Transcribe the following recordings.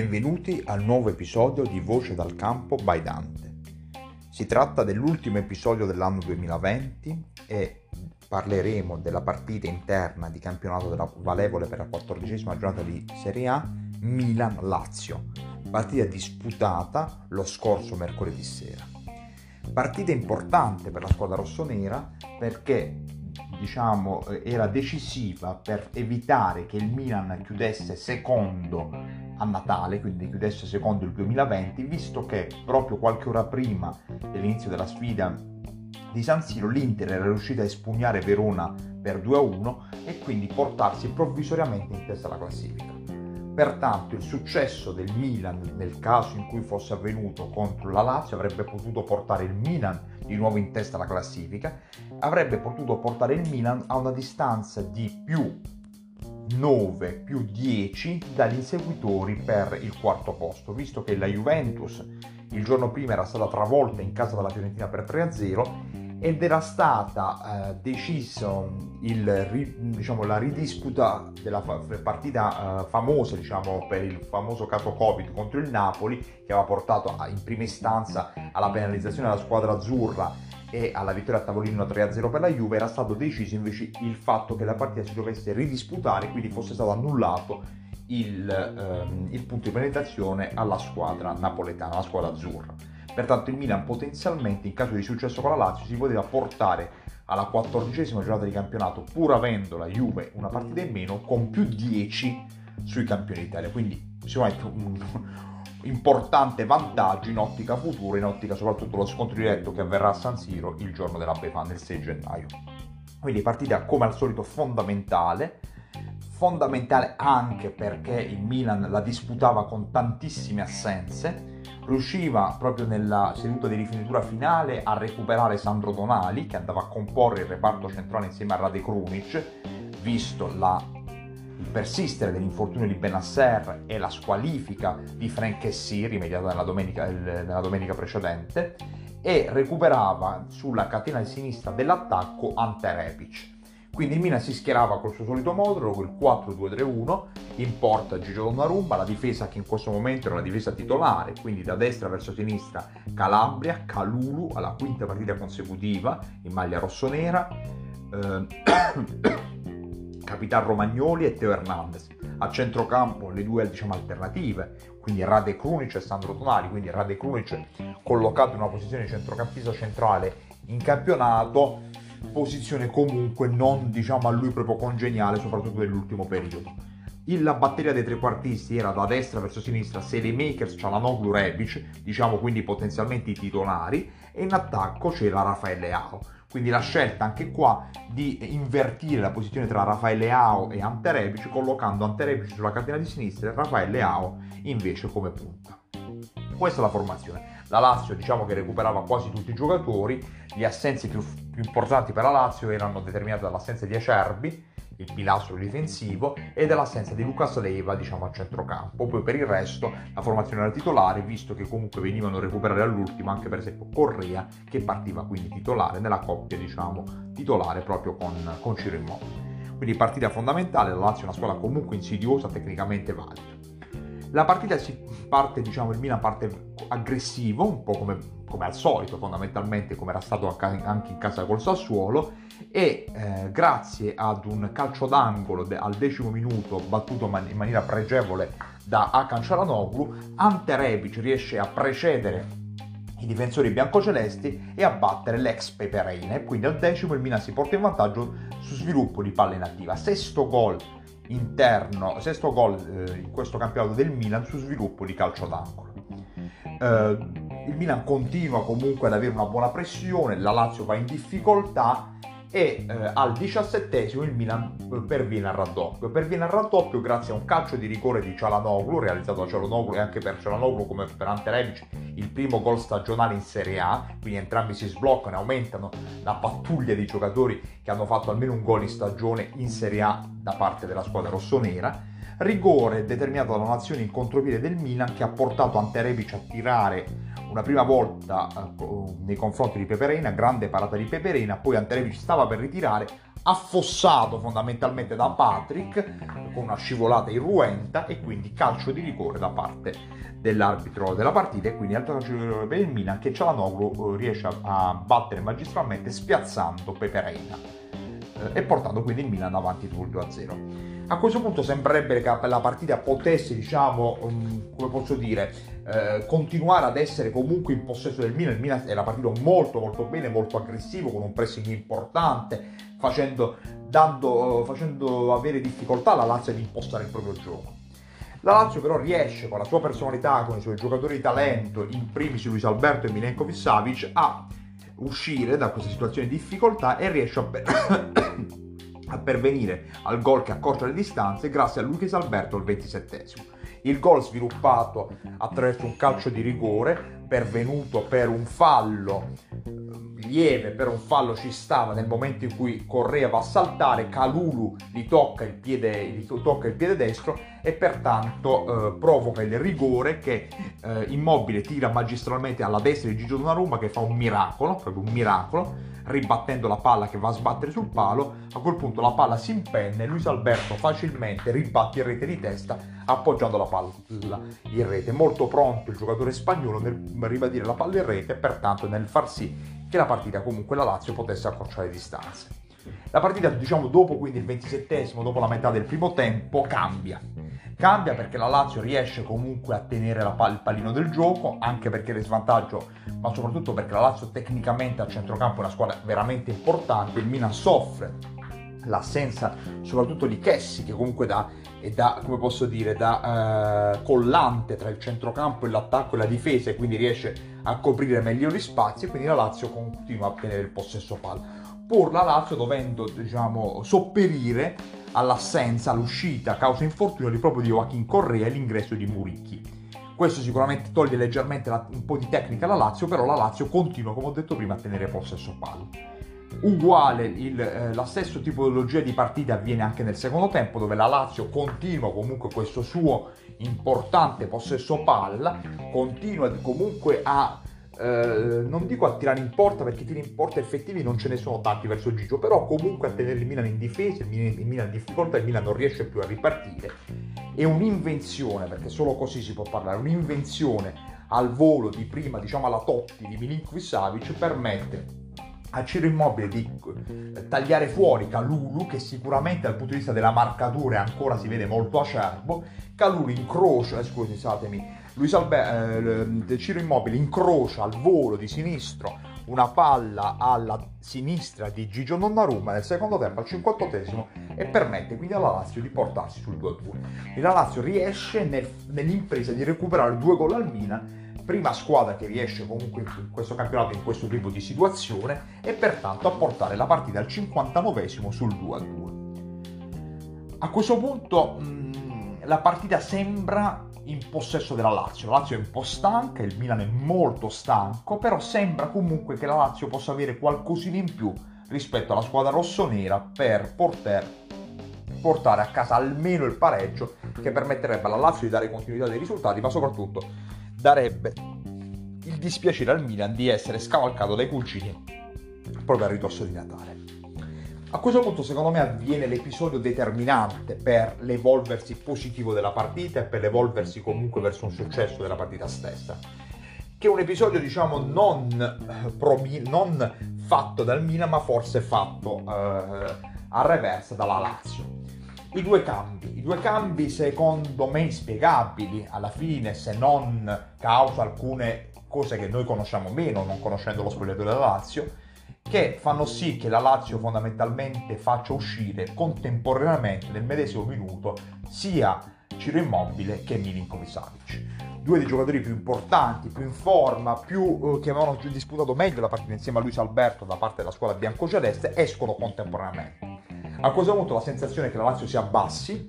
Benvenuti al nuovo episodio di Voce dal Campo by Dante. Si tratta dell'ultimo episodio dell'anno 2020 e parleremo della partita interna di campionato della Valevole per la quattordicesima giornata di Serie A Milan-Lazio, partita disputata lo scorso mercoledì sera. Partita importante per la squadra rossonera perché diciamo, era decisiva per evitare che il Milan chiudesse secondo a Natale, quindi chiudesse secondo il 2020, visto che proprio qualche ora prima dell'inizio della sfida di San Siro l'Inter era riuscita a espugnare Verona per 2-1 e quindi portarsi provvisoriamente in testa alla classifica. Pertanto il successo del Milan nel caso in cui fosse avvenuto contro la Lazio avrebbe potuto portare il Milan di nuovo in testa alla classifica, avrebbe potuto portare il Milan a una distanza di più 9 più 10 dagli inseguitori per il quarto posto, visto che la Juventus il giorno prima era stata travolta in casa dalla Fiorentina per 3-0 ed era stata eh, decisa diciamo, la ridisputa della partita eh, famosa diciamo, per il famoso caso Covid contro il Napoli che aveva portato a, in prima istanza alla penalizzazione della squadra azzurra e alla vittoria a tavolino 3-0 per la Juve era stato deciso invece il fatto che la partita si dovesse ridisputare quindi fosse stato annullato il, ehm, il punto di penalizzazione alla squadra napoletana, alla squadra azzurra. Pertanto il Milan potenzialmente in caso di successo con la Lazio si poteva portare alla quattordicesima giornata di campionato pur avendo la Juve una partita in meno con più 10 sui campioni d'Italia. Quindi sicuramente un importante vantaggio in ottica futura, in ottica soprattutto lo scontro diretto che avverrà a San Siro il giorno della Befana, il 6 gennaio. Quindi partita come al solito fondamentale, fondamentale anche perché il Milan la disputava con tantissime assenze, riusciva proprio nella seduta di rifinitura finale a recuperare Sandro Donali che andava a comporre il reparto centrale insieme a Rade Krunic visto la, il persistere dell'infortunio di Benasser e la squalifica di Frank Essi rimediata nella domenica, nella domenica precedente e recuperava sulla catena di sinistra dell'attacco Ante Repic quindi il Milan si schierava col suo solito modulo, col 4-2-3-1, in porta Gigio Donnarumma, la difesa che in questo momento era una difesa titolare, quindi da destra verso sinistra Calabria, Calulu alla quinta partita consecutiva in maglia rossonera, eh, Capitan Romagnoli e Teo Hernandez. A centrocampo le due diciamo, alternative, quindi Rade Krunic e Sandro Tonali, quindi Rade Krunic collocato in una posizione di centrocampista centrale in campionato posizione comunque non diciamo a lui proprio congeniale, soprattutto nell'ultimo periodo. La batteria dei trequartisti era da destra verso sinistra Selemakers, Cialanoglu, Rebic, diciamo quindi potenzialmente i titolari, e in attacco c'era Raffaele Ao. Quindi la scelta anche qua di invertire la posizione tra Raffaele Ao e Ante Rebic, collocando Ante Rebic sulla catena di sinistra e Raffaele Ao invece come punta. Questa è la formazione. La Lazio diciamo che recuperava quasi tutti i giocatori, le assenze più, più importanti per la Lazio erano determinate dall'assenza di Acerbi, il pilastro difensivo, e dall'assenza di Lucas Leiva diciamo a centrocampo. Poi per il resto la formazione era titolare, visto che comunque venivano recuperati all'ultimo anche per esempio Correa, che partiva quindi titolare nella coppia diciamo titolare proprio con, con Ciro Immobile. Quindi partita fondamentale, la Lazio è una squadra comunque insidiosa, tecnicamente valida. La partita si parte, diciamo, il Milan parte aggressivo, un po' come, come al solito, fondamentalmente come era stato anche in casa col Sassuolo, e eh, grazie ad un calcio d'angolo de- al decimo minuto battuto man- in maniera pregevole da Akan Cialanoglu, Ante Rebic riesce a precedere i difensori biancocelesti e a battere l'ex Pepereina e quindi al decimo il Milan si porta in vantaggio su sviluppo di palla inattiva. Sesto gol interno, sesto gol eh, in questo campionato del Milan su sviluppo di calcio d'angolo. Eh, il Milan continua comunque ad avere una buona pressione, la Lazio va in difficoltà e eh, al diciassettesimo il Milan perviene al raddoppio. Perviene al raddoppio grazie a un calcio di rigore di Cialanoglu, realizzato da Cialanoglu e anche per Cialanoglu come per Ante Rebic il primo gol stagionale in Serie A, quindi entrambi si sbloccano e aumentano la pattuglia di giocatori che hanno fatto almeno un gol in stagione in Serie A da parte della squadra rossonera. Rigore determinato da un'azione in contropiede del Milan che ha portato Ante Rebic a tirare una prima volta uh, nei confronti di Peperena, grande parata di Peperena, poi Ante Rebic stava per ritirare, affossato fondamentalmente da Patrick, con una scivolata irruenta e quindi calcio di rigore da parte dell'arbitro della partita e quindi altro calcio di rigore per il Milan che Cialanoglu eh, riesce a battere magistralmente spiazzando Pepe Reina eh, e portando quindi il Milan avanti sul 2-0. A questo punto sembrerebbe che la partita potesse, diciamo, um, come posso dire, eh, continuare ad essere comunque in possesso del Milan. Il Milan era partito molto molto bene, molto aggressivo, con un pressing importante, facendo, dando, facendo avere difficoltà alla Lazio di impostare il proprio gioco. La Lazio però riesce con la sua personalità, con i suoi giocatori di talento, in primis Luis Alberto e Milenkovic Savic, a uscire da questa situazione di difficoltà e riesce a a pervenire al gol che accorcia le distanze grazie a Lucas Alberto al 27 Il gol sviluppato attraverso un calcio di rigore pervenuto per un fallo lieve, per un fallo ci stava nel momento in cui Correa va a saltare, Calulu gli tocca il piede, gli tocca il piede destro e pertanto eh, provoca il rigore che eh, Immobile tira magistralmente alla destra di Gigio Donnarumma che fa un miracolo, proprio un miracolo ribattendo la palla che va a sbattere sul palo, a quel punto la palla si impenna e Luis Alberto facilmente ribatte in rete di testa appoggiando la palla in rete. Molto pronto il giocatore spagnolo nel ribadire la palla in rete e pertanto nel far sì che la partita comunque la Lazio potesse accorciare le distanze. La partita, diciamo, dopo quindi il 27 dopo la metà del primo tempo, cambia. Cambia perché la Lazio riesce comunque a tenere pal- il pallino del gioco, anche perché è svantaggio, ma soprattutto perché la Lazio tecnicamente al centrocampo è una squadra veramente importante, il Milan soffre l'assenza soprattutto di Chessi che comunque è da, come posso dire, da eh, collante tra il centrocampo e l'attacco e la difesa e quindi riesce a coprire meglio gli spazi e quindi la Lazio continua a tenere il possesso palla. Pur la Lazio dovendo diciamo, sopperire all'assenza, all'uscita causa infortunio di proprio di Joachim Correa e l'ingresso di Muricchi. Questo sicuramente toglie leggermente la, un po' di tecnica alla Lazio, però la Lazio continua, come ho detto prima, a tenere possesso palla uguale il, eh, la stessa tipologia di partita avviene anche nel secondo tempo dove la Lazio continua comunque questo suo importante possesso palla continua comunque a eh, non dico a tirare in porta perché tiri in porta effettivi non ce ne sono tanti verso Gigio però comunque a tenere il Milan in difesa il Milan, il Milan in difficoltà il Milan non riesce più a ripartire. È un'invenzione perché solo così si può parlare un'invenzione al volo di prima diciamo alla Totti di Milinkovic Savic permette a Ciro Immobile di eh, tagliare fuori Calulu che sicuramente dal punto di vista della marcatura ancora si vede molto acerbo. Calulu incrocia, eh, scusatemi. Luis Albe, eh, Ciro Immobile incrocia al volo di sinistro una palla alla sinistra di Gigio Donnarumma nel secondo tempo al 58 e permette quindi alla Lazio di portarsi sul 2-2 e la Lazio riesce nel, nell'impresa di recuperare due gol al Milan prima squadra che riesce comunque in questo campionato in questo tipo di situazione e pertanto a portare la partita al 59 sul 2-2. A questo punto mh, la partita sembra in possesso della Lazio. La Lazio è un po' stanca, il Milan è molto stanco, però sembra comunque che la Lazio possa avere qualcosina in più rispetto alla squadra rossonera per poter portare a casa almeno il pareggio che permetterebbe alla Lazio di dare continuità dei risultati, ma soprattutto darebbe il dispiacere al Milan di essere scavalcato dai cugini proprio a ridosso di Natale. A questo punto secondo me avviene l'episodio determinante per l'evolversi positivo della partita e per l'evolversi comunque verso un successo della partita stessa. Che è un episodio diciamo non, eh, non fatto dal Milan ma forse fatto eh, a reversa dalla Lazio i due cambi, i due cambi secondo me inspiegabili alla fine se non causa alcune cose che noi conosciamo meno non conoscendo lo spogliatoio della Lazio che fanno sì che la Lazio fondamentalmente faccia uscire contemporaneamente nel medesimo minuto sia Ciro Immobile che Milinkovic Savic. Due dei giocatori più importanti, più in forma, più, eh, che avevano disputato meglio la partita insieme a Luis Alberto da parte della squadra biancoceleste escono contemporaneamente a questo punto la sensazione è che la Lazio si abbassi,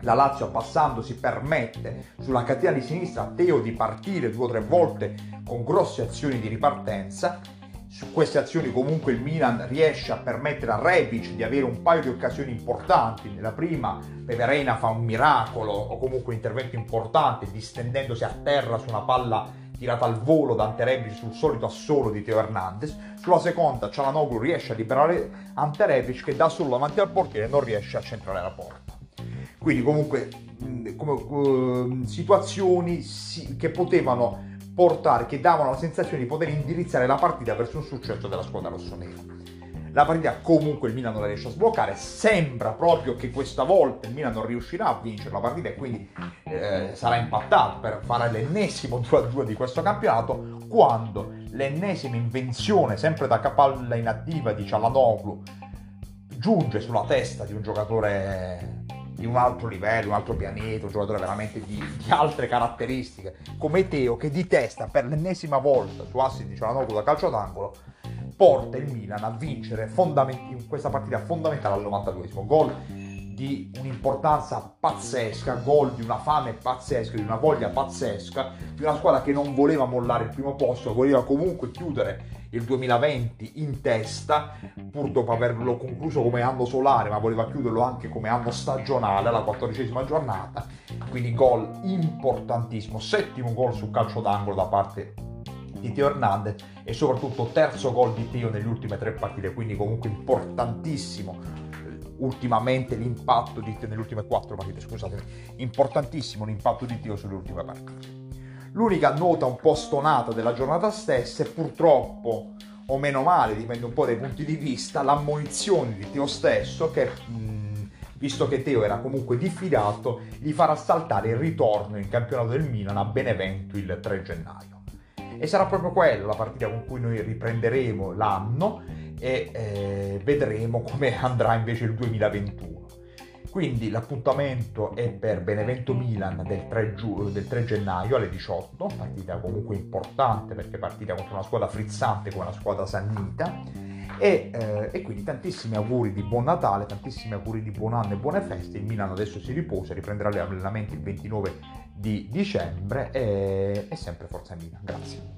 la Lazio abbassandosi permette sulla catena di sinistra a Teo di partire due o tre volte con grosse azioni di ripartenza. Su queste azioni comunque il Milan riesce a permettere a Rebic di avere un paio di occasioni importanti. Nella prima Peverena fa un miracolo o comunque un intervento importante distendendosi a terra su una palla tirata al volo da Ante Rebic sul solito assolo di Teo Hernandez. Sulla seconda Cialanoglu riesce a liberare Ante Rebic che da solo davanti al portiere non riesce a centrare la porta. Quindi comunque come, uh, situazioni si, che potevano portare, che davano la sensazione di poter indirizzare la partita verso un successo della squadra rossonera. La partita comunque il Milan non la riesce a sbloccare, sembra proprio che questa volta il Milan non riuscirà a vincere la partita e quindi eh, sarà impattato per fare l'ennesimo 2-2 di questo campionato, quando l'ennesima invenzione, sempre da capalla inattiva di Cialanoglu, giunge sulla testa di un giocatore di un altro livello, un altro pianeta, un giocatore veramente di, di altre caratteristiche, come Teo, che di testa per l'ennesima volta su assi di Cialanoglu da calcio d'angolo, porta il Milan a vincere fondament- in questa partita fondamentale al 92esimo. Gol di un'importanza pazzesca, gol di una fame pazzesca, di una voglia pazzesca, di una squadra che non voleva mollare il primo posto, voleva comunque chiudere il 2020 in testa, pur dopo averlo concluso come anno solare, ma voleva chiuderlo anche come anno stagionale alla quattordicesima giornata. Quindi gol importantissimo, settimo gol su calcio d'angolo da parte di Teo Hernandez e soprattutto terzo gol di Teo nelle ultime tre partite, quindi comunque importantissimo ultimamente l'impatto di Teo nelle ultime quattro partite, scusate, importantissimo l'impatto di Teo sulle ultime partite. L'unica nota un po' stonata della giornata stessa è purtroppo, o meno male, dipende un po' dai punti di vista, l'ammonizione di Teo stesso che, mh, visto che Teo era comunque diffidato, gli farà saltare il ritorno in campionato del Milan a Benevento il 3 gennaio. E sarà proprio quella la partita con cui noi riprenderemo l'anno e eh, vedremo come andrà invece il 2021. Quindi l'appuntamento è per Benevento Milan del 3, giu- del 3, gennaio alle 18, partita comunque importante perché partita contro una squadra frizzante come la squadra Sannita. E, eh, e, quindi tantissimi auguri di buon Natale, tantissimi auguri di buon anno e buone feste. Il Milan adesso si riposa, riprenderà gli allenamenti il 29 di dicembre e, e sempre Forza Milan. Grazie.